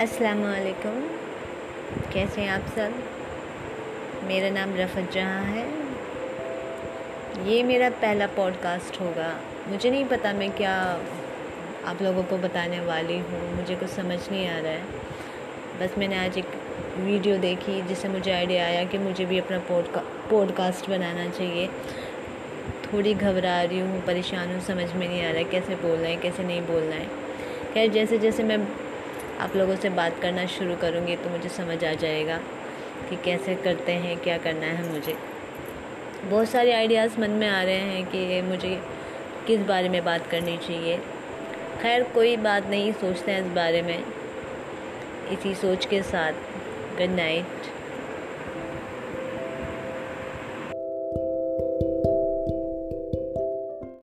असलकुम कैसे हैं आप सब? मेरा नाम रफ़त जहाँ है। ये मेरा पहला पॉडकास्ट होगा। मुझे नहीं पता मैं क्या आप लोगों को बताने वाली हूँ। मुझे कुछ समझ नहीं आ रहा है। बस मैंने आज एक वीडियो देखी जिससे मुझे आइडिया आया कि मुझे भी अपना पॉडका पॉडकास्ट बनाना चाहिए। थोड़ी घबरा रही हूँ, परेशान हूँ, समझ में नहीं आ रहा है कैसे बोलना है, कैसे नहीं बोलना है। खैर जैसे जैसे मैं आप लोगों से बात करना शुरू करूँगी तो मुझे समझ आ जाएगा कि कैसे करते हैं, क्या करना है मुझे। बहुत सारे आइडियाज़ मन में आ रहे हैं कि मुझे किस बारे में बात करनी चाहिए। खैर, कोई बात नहीं, सोचते हैं इस बारे में, इसी सोच के साथ गुड नाइट